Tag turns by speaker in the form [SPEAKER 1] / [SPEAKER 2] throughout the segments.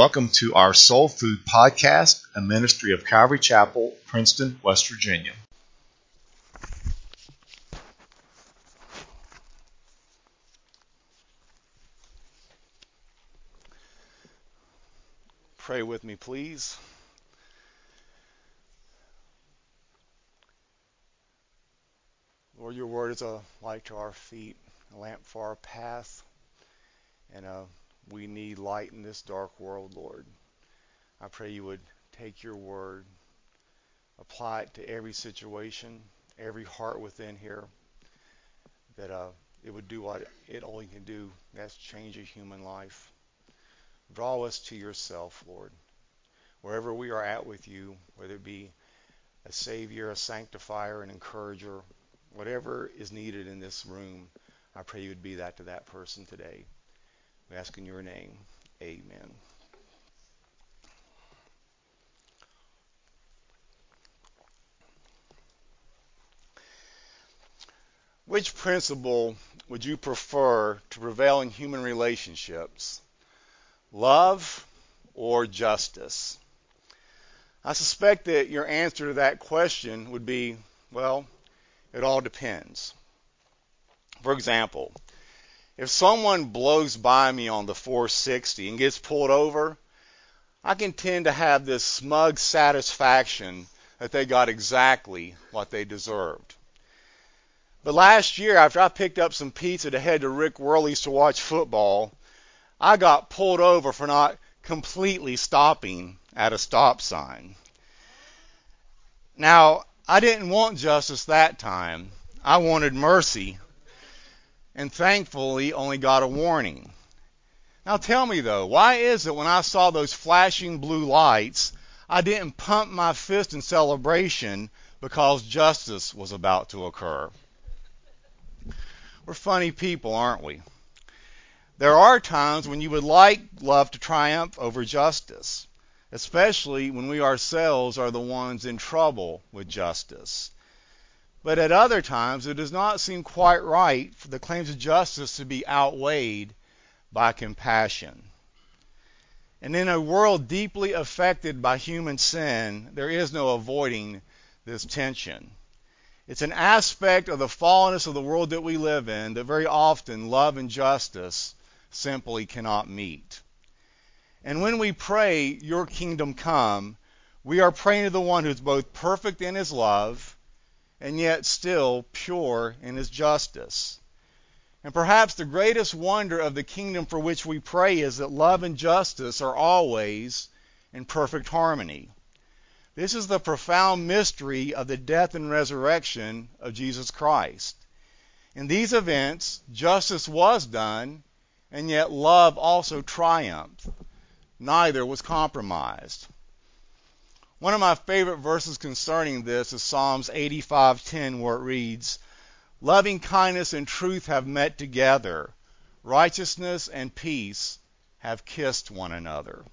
[SPEAKER 1] Welcome to our Soul Food Podcast, a ministry of Calvary Chapel, Princeton, West Virginia.
[SPEAKER 2] Pray with me, please. Lord, your word is a light to our feet, a lamp for our path, and uh, we need light in this dark world, Lord. I pray you would take your word, apply it to every situation, every heart within here, that uh, it would do what it only can do, that's change a human life. Draw us to yourself, Lord wherever we are at with you, whether it be a savior, a sanctifier, an encourager, whatever is needed in this room, I pray you would be that to that person today. We ask in your name. Amen. Which principle would you prefer to prevail in human relationships? Love or justice? I suspect that your answer to that question would be, well, it all depends. For example, if someone blows by me on the 460 and gets pulled over, I can tend to have this smug satisfaction that they got exactly what they deserved. But last year, after I picked up some pizza to head to Rick Worley's to watch football, I got pulled over for not completely stopping at a stop sign. Now, I didn't want justice that time. I wanted mercy. And thankfully, only got a warning. Now tell me though, why is it when I saw those flashing blue lights, I didn't pump my fist in celebration because justice was about to occur? We're funny people, aren't we? There are times when you would like love to triumph over justice, especially when we ourselves are the ones in trouble with justice. But at other times, it does not seem quite right for the claims of justice to be outweighed by compassion. And in a world deeply affected by human sin, there is no avoiding this tension. It's an aspect of the fallenness of the world that we live in that very often love and justice simply cannot meet. And when we pray, Your kingdom come, we are praying to the one who's both perfect in his love and yet still pure in his justice. And perhaps the greatest wonder of the kingdom for which we pray is that love and justice are always in perfect harmony. This is the profound mystery of the death and resurrection of Jesus Christ. In these events, justice was done, and yet love also triumphed. Neither was compromised. One of my favorite verses concerning this is Psalms 85:10 where it reads, "Loving kindness and truth have met together; righteousness and peace have kissed one another."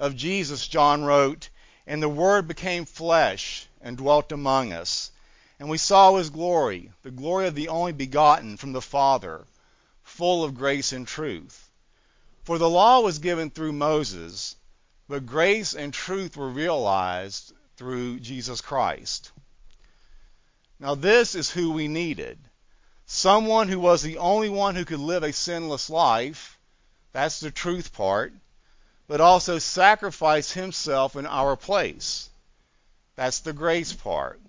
[SPEAKER 2] Of Jesus, John wrote, "And the word became flesh and dwelt among us, and we saw his glory, the glory of the only begotten from the Father, full of grace and truth." For the law was given through Moses, but grace and truth were realized through Jesus Christ. Now, this is who we needed someone who was the only one who could live a sinless life. That's the truth part. But also sacrifice himself in our place. That's the grace part.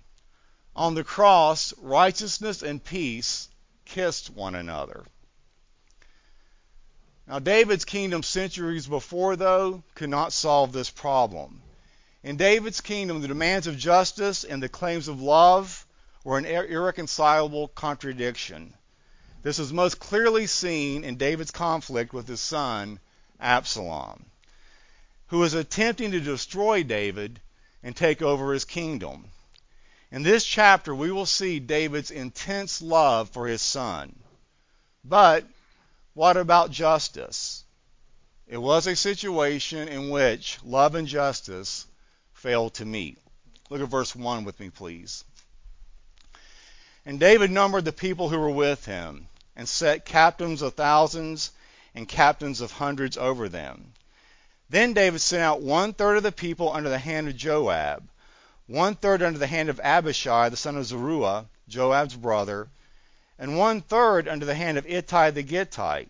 [SPEAKER 2] On the cross, righteousness and peace kissed one another. Now, David's kingdom centuries before, though, could not solve this problem. In David's kingdom, the demands of justice and the claims of love were an irreconcilable contradiction. This is most clearly seen in David's conflict with his son, Absalom, who is attempting to destroy David and take over his kingdom. In this chapter, we will see David's intense love for his son. But what about justice? It was a situation in which love and justice failed to meet. Look at verse 1 with me, please. And David numbered the people who were with him, and set captains of thousands and captains of hundreds over them. Then David sent out one third of the people under the hand of Joab, one third under the hand of Abishai the son of Zeruiah, Joab's brother, and one third under the hand of Ittai the Gittite.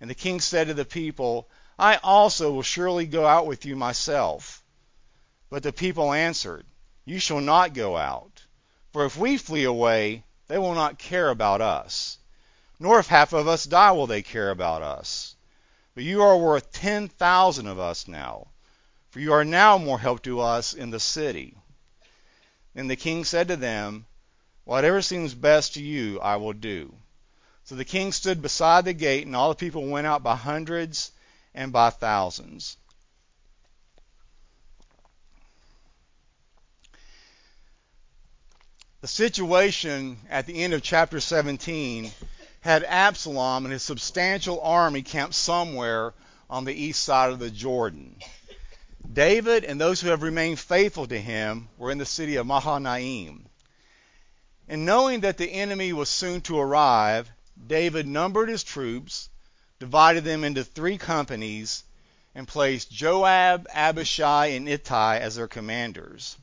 [SPEAKER 2] And the king said to the people, I also will surely go out with you myself. But the people answered, You shall not go out. For if we flee away, they will not care about us. Nor if half of us die will they care about us. But you are worth ten thousand of us now, for you are now more help to us in the city. Then the king said to them, Whatever seems best to you, I will do. So the king stood beside the gate, and all the people went out by hundreds and by thousands. The situation at the end of chapter 17 had Absalom and his substantial army camped somewhere on the east side of the Jordan. David and those who have remained faithful to him were in the city of Mahanaim. And knowing that the enemy was soon to arrive, David numbered his troops, divided them into three companies, and placed Joab, Abishai, and Ittai as their commanders.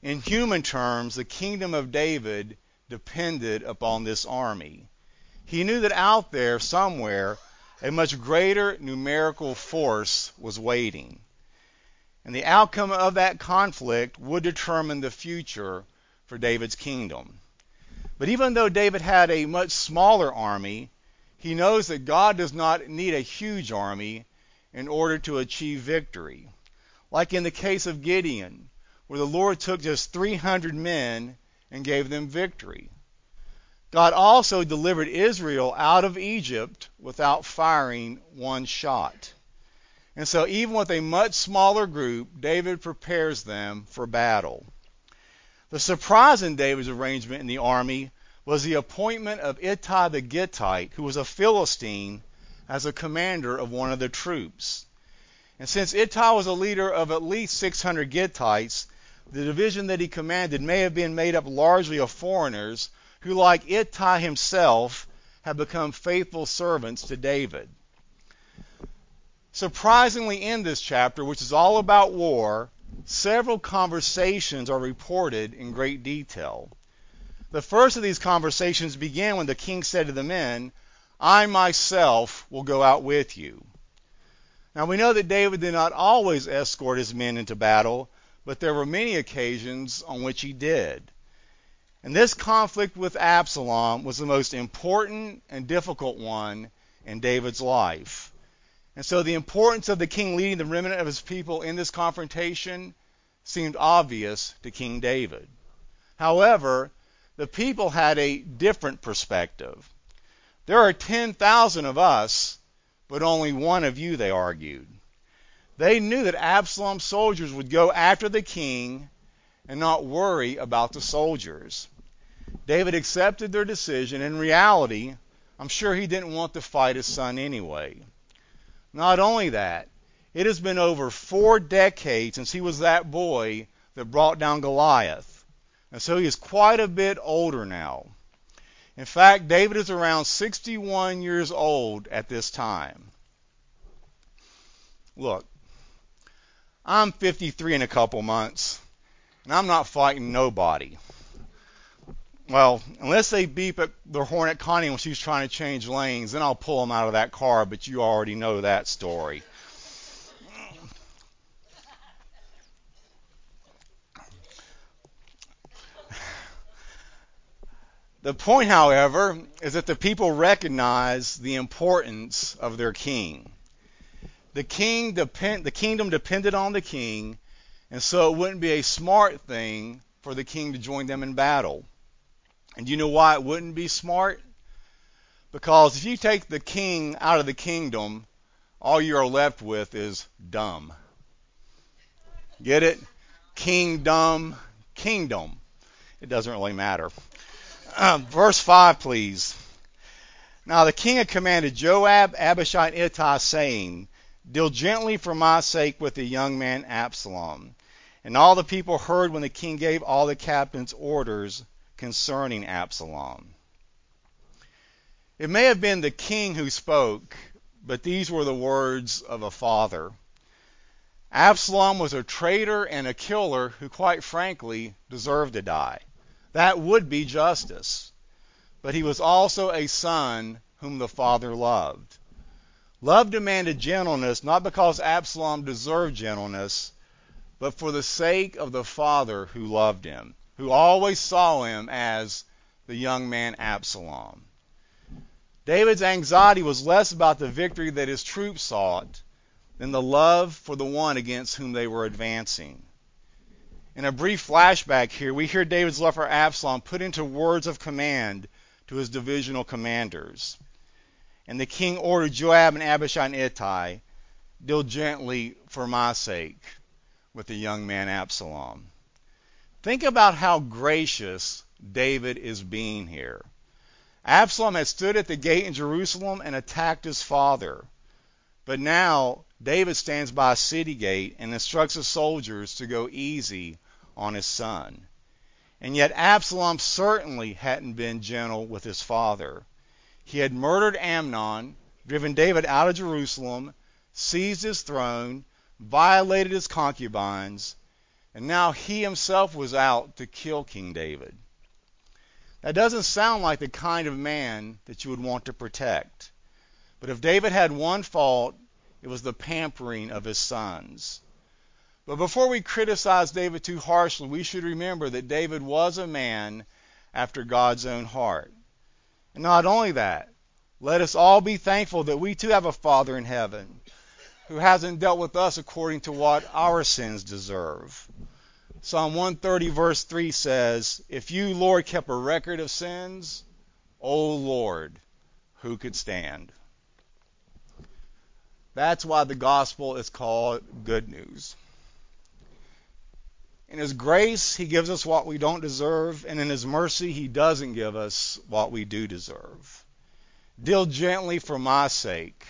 [SPEAKER 2] In human terms, the kingdom of David depended upon this army. He knew that out there, somewhere, a much greater numerical force was waiting. And the outcome of that conflict would determine the future for David's kingdom. But even though David had a much smaller army, he knows that God does not need a huge army in order to achieve victory. Like in the case of Gideon, where the Lord took just 300 men and gave them victory. God also delivered Israel out of Egypt without firing one shot. And so, even with a much smaller group, David prepares them for battle. The surprise in David's arrangement in the army was the appointment of Ittai the Gittite, who was a Philistine, as a commander of one of the troops. And since Ittai was a leader of at least 600 Gittites, the division that he commanded may have been made up largely of foreigners who, like Ittai himself, had become faithful servants to David. Surprisingly, in this chapter, which is all about war, several conversations are reported in great detail. The first of these conversations began when the king said to the men, I myself will go out with you. Now we know that David did not always escort his men into battle, but there were many occasions on which he did. And this conflict with Absalom was the most important and difficult one in David's life. And so the importance of the king leading the remnant of his people in this confrontation seemed obvious to King David. However, the people had a different perspective. There are 10,000 of us, but only one of you, they argued. They knew that Absalom's soldiers would go after the king and not worry about the soldiers. David accepted their decision. In reality, I'm sure he didn't want to fight his son anyway. Not only that, it has been over four decades since he was that boy that brought down Goliath. And so he is quite a bit older now. In fact, David is around 61 years old at this time. Look, I'm 53 in a couple months, and I'm not fighting nobody. Well, unless they beep at the Hornet Connie when she's trying to change lanes, then I'll pull them out of that car, but you already know that story. The point, however, is that the people recognize the importance of their king. The king depend, the kingdom depended on the king, and so it wouldn't be a smart thing for the king to join them in battle. And you know why it wouldn't be smart? Because if you take the king out of the kingdom, all you are left with is dumb. Get it? Kingdom, kingdom. It doesn't really matter. Uh, verse 5, please. Now the king had commanded Joab, Abishai, and Ittai, saying, Deal gently for my sake with the young man Absalom. And all the people heard when the king gave all the captains orders concerning Absalom. It may have been the king who spoke, but these were the words of a father. Absalom was a traitor and a killer who, quite frankly, deserved to die. That would be justice. But he was also a son whom the father loved. Love demanded gentleness not because Absalom deserved gentleness, but for the sake of the father who loved him, who always saw him as the young man Absalom. David's anxiety was less about the victory that his troops sought than the love for the one against whom they were advancing. In a brief flashback here, we hear David's love for Absalom put into words of command to his divisional commanders. And the king ordered Joab and Abishai and Ittai, deal gently for my sake with the young man Absalom. Think about how gracious David is being here. Absalom had stood at the gate in Jerusalem and attacked his father. But now David stands by a city gate and instructs his soldiers to go easy on his son. And yet Absalom certainly hadn't been gentle with his father. He had murdered Amnon, driven David out of Jerusalem, seized his throne, violated his concubines, and now he himself was out to kill King David. That doesn't sound like the kind of man that you would want to protect. But if David had one fault, it was the pampering of his sons. But before we criticize David too harshly, we should remember that David was a man after God's own heart. And not only that, let us all be thankful that we too have a Father in heaven who hasn't dealt with us according to what our sins deserve. Psalm 130, verse 3 says, If you, Lord, kept a record of sins, O Lord, who could stand? That's why the gospel is called good news. In His grace, He gives us what we don't deserve, and in His mercy, He doesn't give us what we do deserve. Deal gently for my sake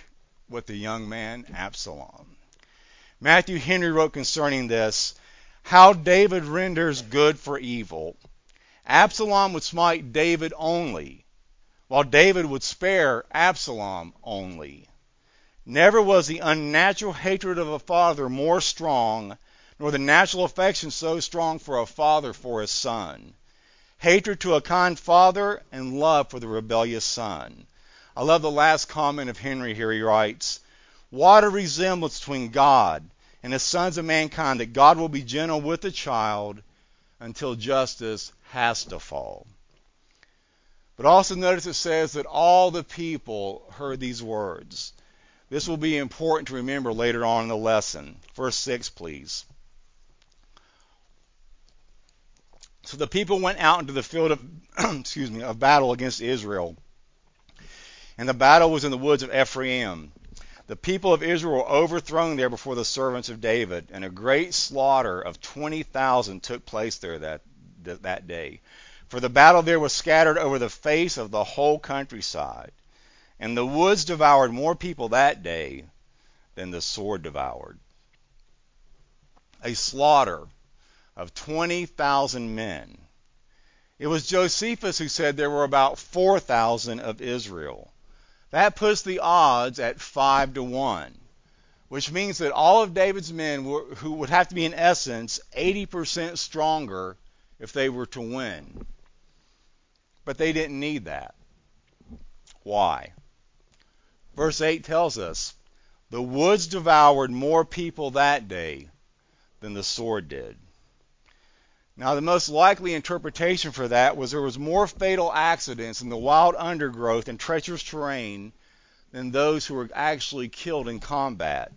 [SPEAKER 2] with the young man Absalom. Matthew Henry wrote concerning this how David renders good for evil. Absalom would smite David only, while David would spare Absalom only. Never was the unnatural hatred of a father more strong, nor the natural affection so strong for a father for his son. Hatred to a kind father and love for the rebellious son. I love the last comment of Henry here. He writes, What a resemblance between God and the sons of mankind that God will be gentle with the child until justice has to fall. But also notice it says that all the people heard these words. This will be important to remember later on in the lesson. Verse 6, please. So the people went out into the field of excuse me of battle against Israel. And the battle was in the woods of Ephraim. The people of Israel were overthrown there before the servants of David, and a great slaughter of 20,000 took place there that, that day. For the battle there was scattered over the face of the whole countryside. And the woods devoured more people that day than the sword devoured. A slaughter of 20,000 men. It was Josephus who said there were about 4,000 of Israel. That puts the odds at 5 to 1, which means that all of David's men were, who would have to be, in essence, 80% stronger if they were to win. But they didn't need that. Why? Verse 8 tells us the woods devoured more people that day than the sword did. Now, the most likely interpretation for that was there was more fatal accidents in the wild undergrowth and treacherous terrain than those who were actually killed in combat.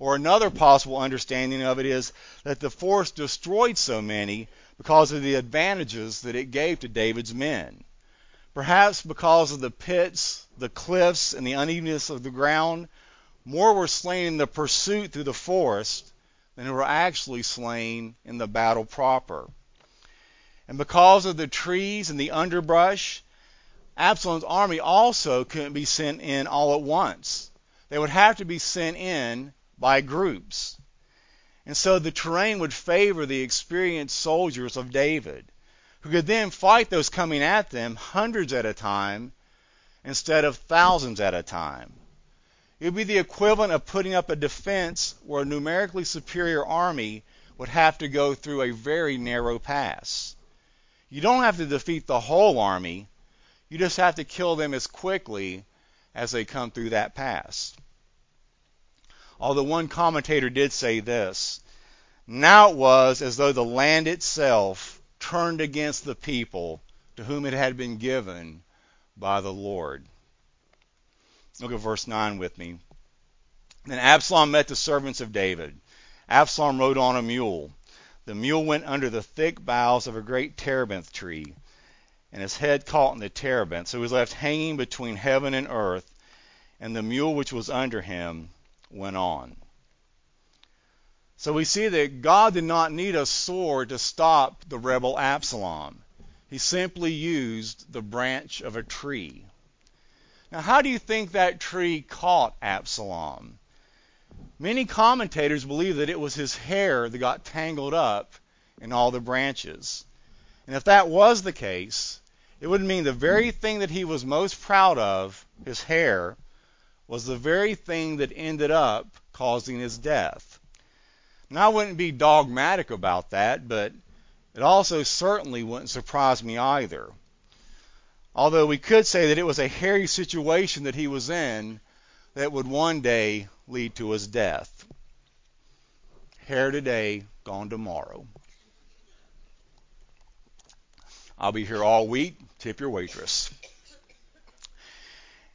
[SPEAKER 2] Or another possible understanding of it is that the force destroyed so many because of the advantages that it gave to David's men. Perhaps because of the pits, the cliffs, and the unevenness of the ground, more were slain in the pursuit through the forest than who were actually slain in the battle proper. And because of the trees and the underbrush, Absalom's army also couldn't be sent in all at once. They would have to be sent in by groups. And so the terrain would favor the experienced soldiers of David, who could then fight those coming at them hundreds at a time instead of thousands at a time. It would be the equivalent of putting up a defense where a numerically superior army would have to go through a very narrow pass. You don't have to defeat the whole army, you just have to kill them as quickly as they come through that pass. Although one commentator did say this Now it was as though the land itself turned against the people to whom it had been given by the Lord. Look at verse 9 with me. Then Absalom met the servants of David. Absalom rode on a mule. The mule went under the thick boughs of a great terebinth tree, and his head caught in the terebinth. So he was left hanging between heaven and earth, and the mule which was under him went on. So we see that God did not need a sword to stop the rebel Absalom. He simply used the branch of a tree. Now, how do you think that tree caught Absalom? Many commentators believe that it was his hair that got tangled up in all the branches. And if that was the case, it would mean the very thing that he was most proud of, his hair, was the very thing that ended up causing his death. Now, I wouldn't be dogmatic about that, but it also certainly wouldn't surprise me either. Although we could say that it was a hairy situation that he was in that would one day lead to his death. Hair today, gone tomorrow. I'll be here all week. Tip your waitress.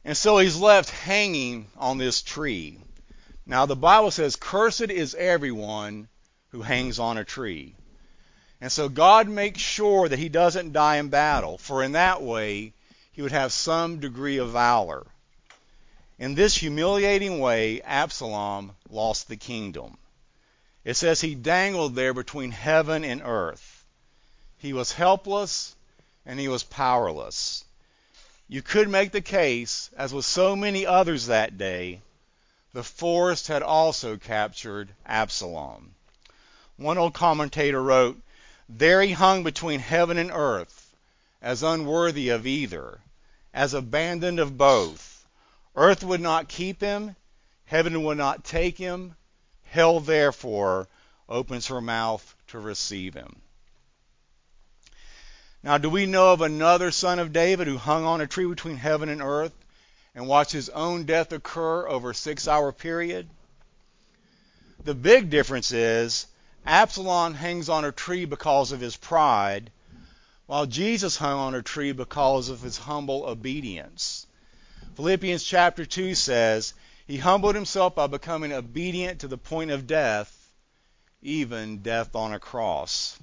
[SPEAKER 2] And so he's left hanging on this tree. Now, the Bible says, Cursed is everyone who hangs on a tree. And so God makes sure that he doesn't die in battle, for in that way he would have some degree of valor. In this humiliating way, Absalom lost the kingdom. It says he dangled there between heaven and earth. He was helpless and he was powerless. You could make the case, as with so many others that day, the forest had also captured Absalom. One old commentator wrote, there he hung between heaven and earth, as unworthy of either, as abandoned of both. Earth would not keep him, heaven would not take him, hell therefore opens her mouth to receive him. Now, do we know of another son of David who hung on a tree between heaven and earth and watched his own death occur over a six hour period? The big difference is Absalom hangs on a tree because of his pride, while Jesus hung on a tree because of his humble obedience. Philippians chapter 2 says, He humbled himself by becoming obedient to the point of death, even death on a cross.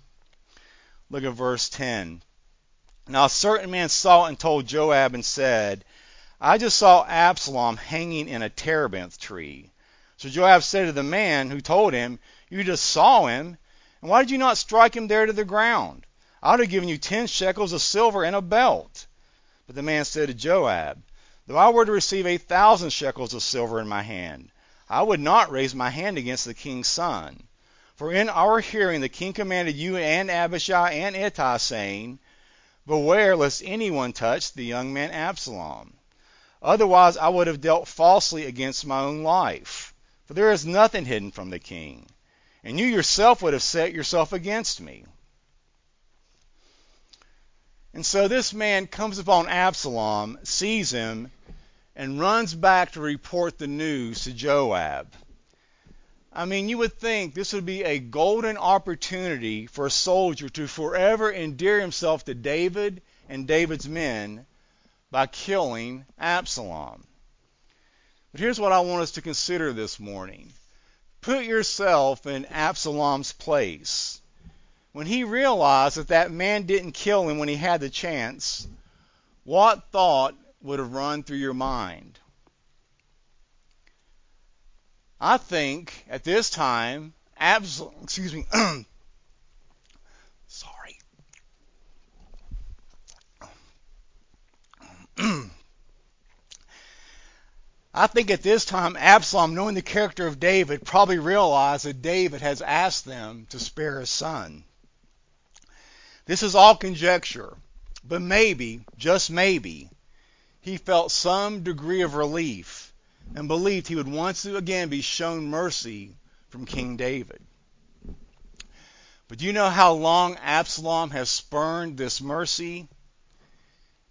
[SPEAKER 2] Look at verse 10. Now a certain man saw and told Joab and said, I just saw Absalom hanging in a terebinth tree. So Joab said to the man who told him, you just saw him. And why did you not strike him there to the ground? I would have given you ten shekels of silver and a belt. But the man said to Joab, Though I were to receive a thousand shekels of silver in my hand, I would not raise my hand against the king's son. For in our hearing the king commanded you and Abishai and Ittai, saying, Beware lest anyone touch the young man Absalom. Otherwise I would have dealt falsely against my own life. For there is nothing hidden from the king and you yourself would have set yourself against me. And so this man comes upon Absalom, sees him, and runs back to report the news to Joab. I mean, you would think this would be a golden opportunity for a soldier to forever endear himself to David and David's men by killing Absalom. But here's what I want us to consider this morning. Put yourself in Absalom's place. When he realized that that man didn't kill him when he had the chance, what thought would have run through your mind? I think at this time, Absalom, excuse me, I think at this time, Absalom, knowing the character of David, probably realized that David has asked them to spare his son. This is all conjecture, but maybe, just maybe, he felt some degree of relief and believed he would once again be shown mercy from King David. But do you know how long Absalom has spurned this mercy?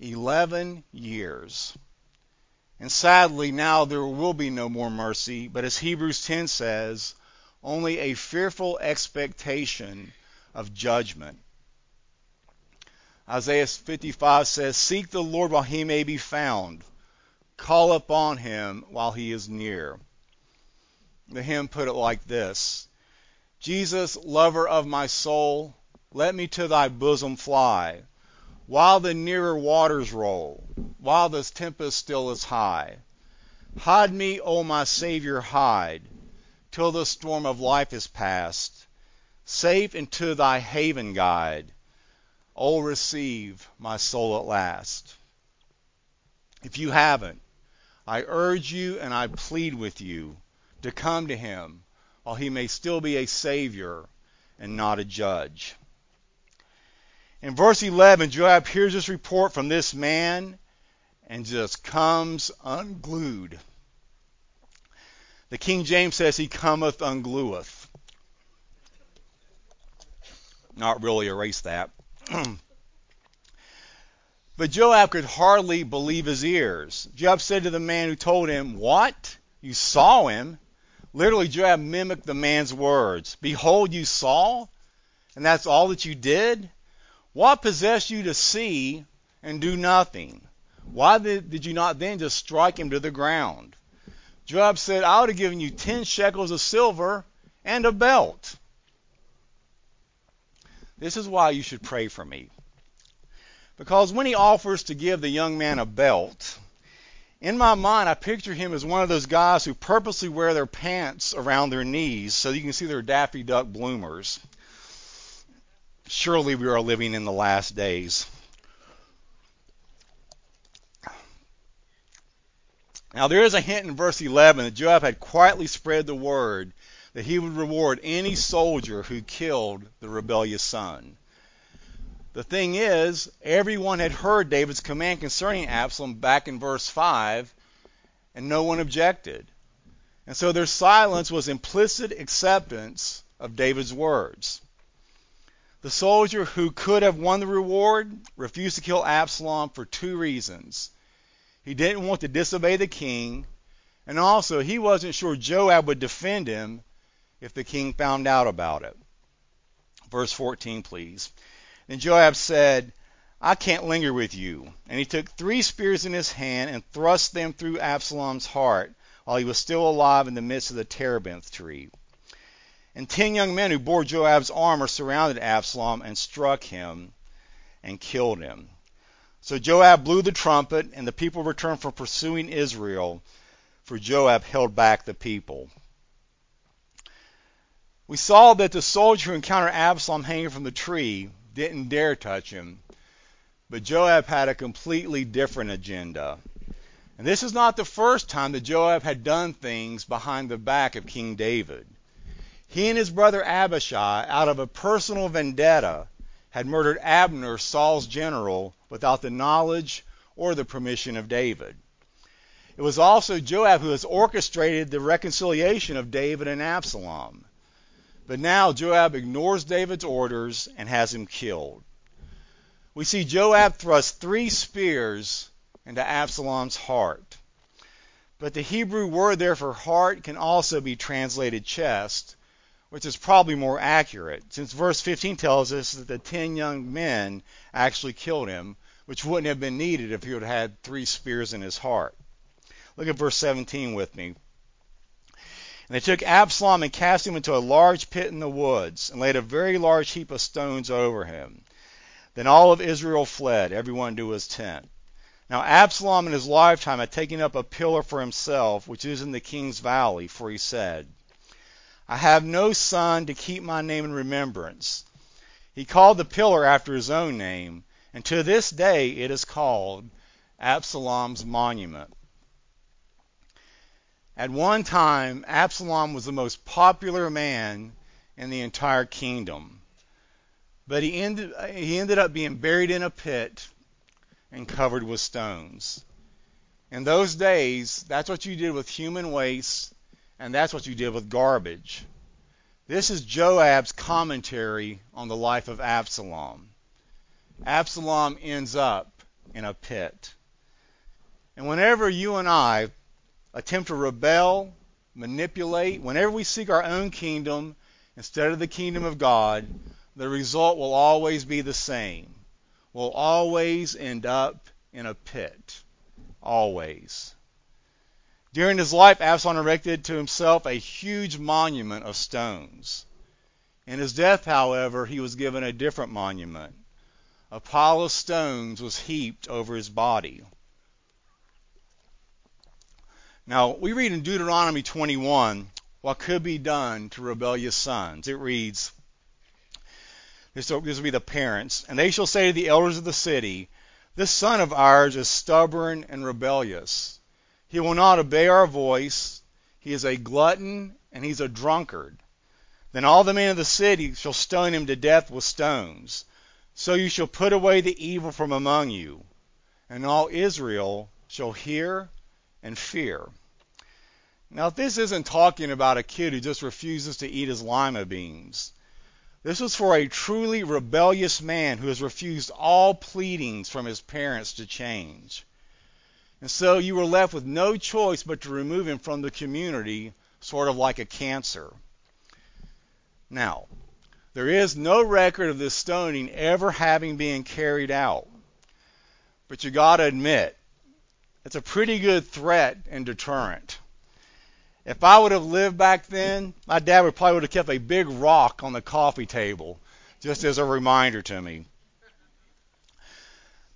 [SPEAKER 2] Eleven years. And sadly, now there will be no more mercy, but as Hebrews 10 says, only a fearful expectation of judgment. Isaiah 55 says, Seek the Lord while he may be found, call upon him while he is near. The hymn put it like this Jesus, lover of my soul, let me to thy bosom fly while the nearer waters roll, while the tempest still is high. Hide me, O my Savior, hide, till the storm of life is past. Safe into thy haven guide. O receive my soul at last. If you haven't, I urge you and I plead with you to come to him while he may still be a Savior and not a judge. In verse 11, Joab hears this report from this man and just comes unglued. The King James says he cometh unglueth. Not really erase that. but Joab could hardly believe his ears. Joab said to the man who told him, What? You saw him? Literally, Joab mimicked the man's words. Behold, you saw? And that's all that you did? What possessed you to see and do nothing? Why did you not then just strike him to the ground? Joab said, I would have given you ten shekels of silver and a belt. This is why you should pray for me. Because when he offers to give the young man a belt, in my mind, I picture him as one of those guys who purposely wear their pants around their knees so you can see their Daffy Duck bloomers surely we are living in the last days. Now, there is a hint in verse 11 that Joab had quietly spread the word that he would reward any soldier who killed the rebellious son. The thing is, everyone had heard David's command concerning Absalom back in verse 5, and no one objected. And so their silence was implicit acceptance of David's words. The soldier who could have won the reward refused to kill Absalom for two reasons. He didn't want to disobey the king, and also he wasn't sure Joab would defend him if the king found out about it. Verse 14, please. Then Joab said, I can't linger with you. And he took three spears in his hand and thrust them through Absalom's heart while he was still alive in the midst of the terebinth tree. And ten young men who bore Joab's armor surrounded Absalom and struck him and killed him. So Joab blew the trumpet, and the people returned from pursuing Israel, for Joab held back the people. We saw that the soldier who encountered Absalom hanging from the tree didn't dare touch him, but Joab had a completely different agenda. And this is not the first time that Joab had done things behind the back of King David. He and his brother Abishai, out of a personal vendetta, had murdered Abner, Saul's general, without the knowledge or the permission of David. It was also Joab who has orchestrated the reconciliation of David and Absalom. But now Joab ignores David's orders and has him killed. We see Joab thrust three spears into Absalom's heart. But the Hebrew word there for heart can also be translated chest, which is probably more accurate, since verse 15 tells us that the ten young men actually killed him, which wouldn't have been needed if he would have had three spears in his heart. Look at verse 17 with me. And they took Absalom and cast him into a large pit in the woods, and laid a very large heap of stones over him. Then all of Israel fled, everyone to his tent. Now Absalom in his lifetime had taken up a pillar for himself, which is in the king's valley, for he said, I have no son to keep my name in remembrance. He called the pillar after his own name, and to this day it is called Absalom's monument. At one time, Absalom was the most popular man in the entire kingdom. But he ended, he ended up being buried in a pit and covered with stones. In those days, that's what you did with human waste, and that's what you did with garbage. This is Joab's commentary on the life of Absalom. Absalom ends up in a pit. And whenever you and I attempt to rebel, manipulate, whenever we seek our own kingdom instead of the kingdom of God, the result will always be the same. We'll always end up in a pit. Always. During his life, Absalom erected to himself a huge monument of stones. In his death, however, he was given a different monument. A pile of stones was heaped over his body. Now, we read in Deuteronomy 21 what could be done to rebellious sons. It reads, this will be the parents, and they shall say to the elders of the city, This son of ours is stubborn and rebellious. He will not obey our voice. He is a glutton and he's a drunkard. Then all the men of the city shall stone him to death with stones. So you shall put away the evil from among you, and all Israel shall hear and fear. Now, this isn't talking about a kid who just refuses to eat his lima beans. This was for a truly rebellious man who has refused all pleadings from his parents to change. And so you were left with no choice but to remove him from the community, sort of like a cancer. Now, there is no record of this stoning ever having been carried out. But you got to admit, it's a pretty good threat and deterrent. If I would have lived back then, my dad would probably would have kept a big rock on the coffee table, just as a reminder to me.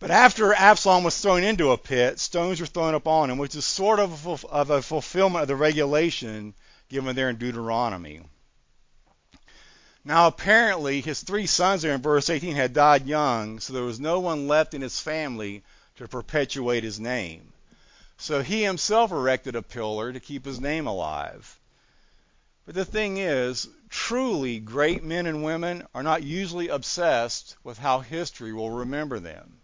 [SPEAKER 2] But after Absalom was thrown into a pit, stones were thrown upon him, which is sort of a, of a fulfillment of the regulation given there in Deuteronomy. Now, apparently, his three sons there in verse 18 had died young, so there was no one left in his family to perpetuate his name. So he himself erected a pillar to keep his name alive. But the thing is, truly great men and women are not usually obsessed with how history will remember them.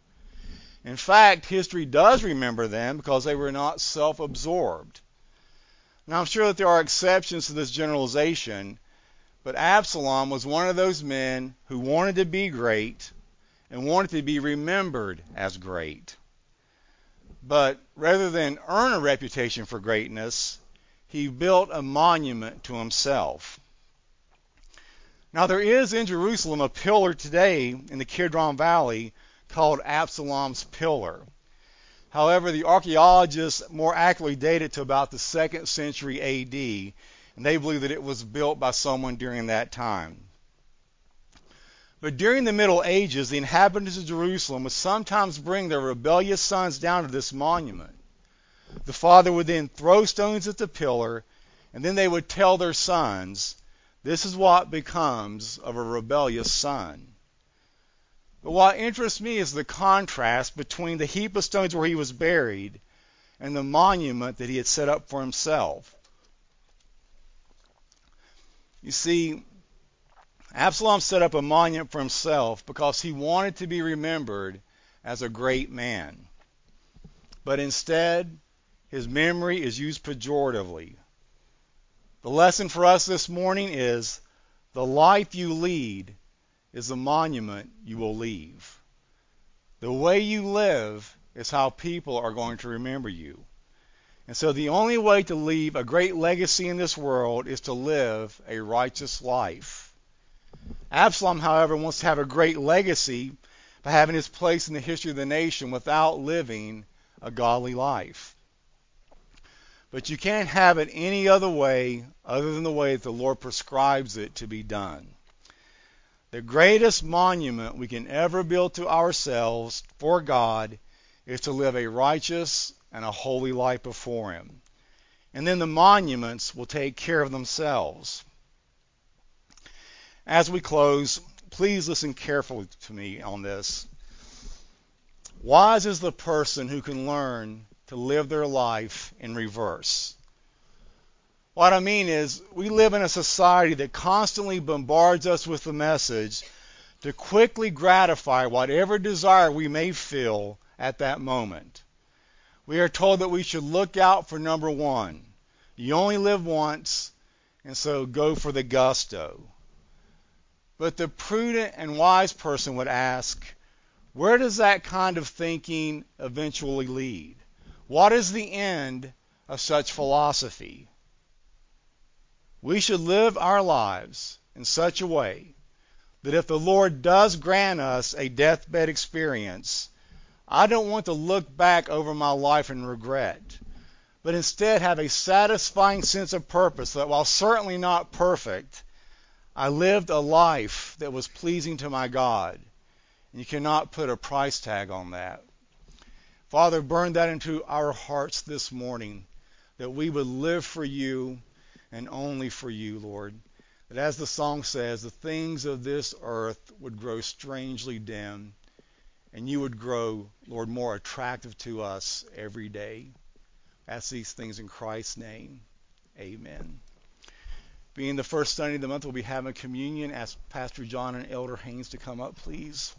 [SPEAKER 2] In fact, history does remember them because they were not self absorbed. Now, I'm sure that there are exceptions to this generalization, but Absalom was one of those men who wanted to be great and wanted to be remembered as great. But rather than earn a reputation for greatness, he built a monument to himself. Now, there is in Jerusalem a pillar today in the Kidron Valley called Absalom's Pillar. However, the archaeologists more accurately date it to about the second century AD, and they believe that it was built by someone during that time. But during the Middle Ages, the inhabitants of Jerusalem would sometimes bring their rebellious sons down to this monument. The father would then throw stones at the pillar, and then they would tell their sons, This is what becomes of a rebellious son. But what interests me is the contrast between the heap of stones where he was buried and the monument that he had set up for himself. You see, Absalom set up a monument for himself because he wanted to be remembered as a great man. But instead, his memory is used pejoratively. The lesson for us this morning is the life you lead is the monument you will leave. The way you live is how people are going to remember you. And so the only way to leave a great legacy in this world is to live a righteous life. Absalom, however, wants to have a great legacy by having his place in the history of the nation without living a godly life. But you can't have it any other way other than the way that the Lord prescribes it to be done. The greatest monument we can ever build to ourselves for God is to live a righteous and a holy life before Him. And then the monuments will take care of themselves. As we close, please listen carefully to me on this. Wise is the person who can learn to live their life in reverse. What I mean is, we live in a society that constantly bombards us with the message to quickly gratify whatever desire we may feel at that moment. We are told that we should look out for number one. You only live once, and so go for the gusto. But the prudent and wise person would ask, where does that kind of thinking eventually lead? What is the end of such philosophy? We should live our lives in such a way that if the Lord does grant us a deathbed experience, I don't want to look back over my life and regret, but instead have a satisfying sense of purpose that while certainly not perfect, I lived a life that was pleasing to my God. And you cannot put a price tag on that. Father, burn that into our hearts this morning, that we would live for you and only for you, Lord. That as the song says, the things of this earth would grow strangely dim, and you would grow, Lord, more attractive to us every day. Ask these things in Christ's name. Amen. Being the first Sunday of the month, we'll be having communion. Ask Pastor John and Elder Haynes to come up, please.